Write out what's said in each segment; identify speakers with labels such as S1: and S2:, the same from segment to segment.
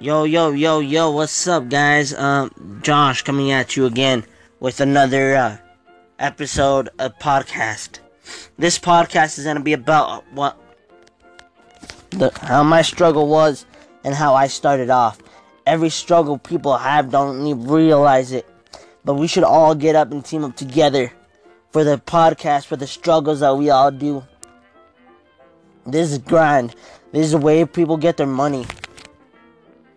S1: Yo, yo, yo, yo, what's up, guys? Um, Josh coming at you again with another uh, episode of podcast. This podcast is gonna be about what the how my struggle was and how I started off. Every struggle people have don't even realize it, but we should all get up and team up together for the podcast for the struggles that we all do. This is grind. This is the way people get their money.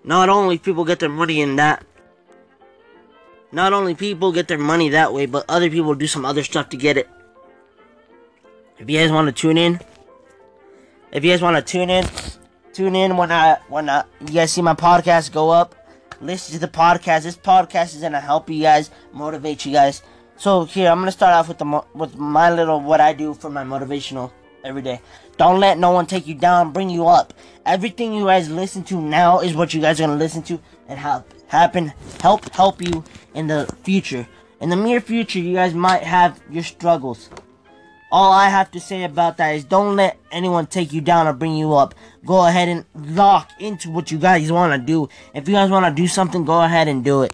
S1: Not only people get their money in that. Not only people get their money that way, but other people do some other stuff to get it. If you guys want to tune in, if you guys want to tune in, tune in when I when I, you guys see my podcast go up. Listen to the podcast. This podcast is gonna help you guys, motivate you guys. So here, I'm gonna start off with the with my little what I do for my motivational every day. Don't let no one take you down, bring you up. Everything you guys listen to now is what you guys are gonna listen to and help happen help help you in the future. In the near future, you guys might have your struggles. All I have to say about that is don't let anyone take you down or bring you up. Go ahead and lock into what you guys want to do. If you guys want to do something, go ahead and do it.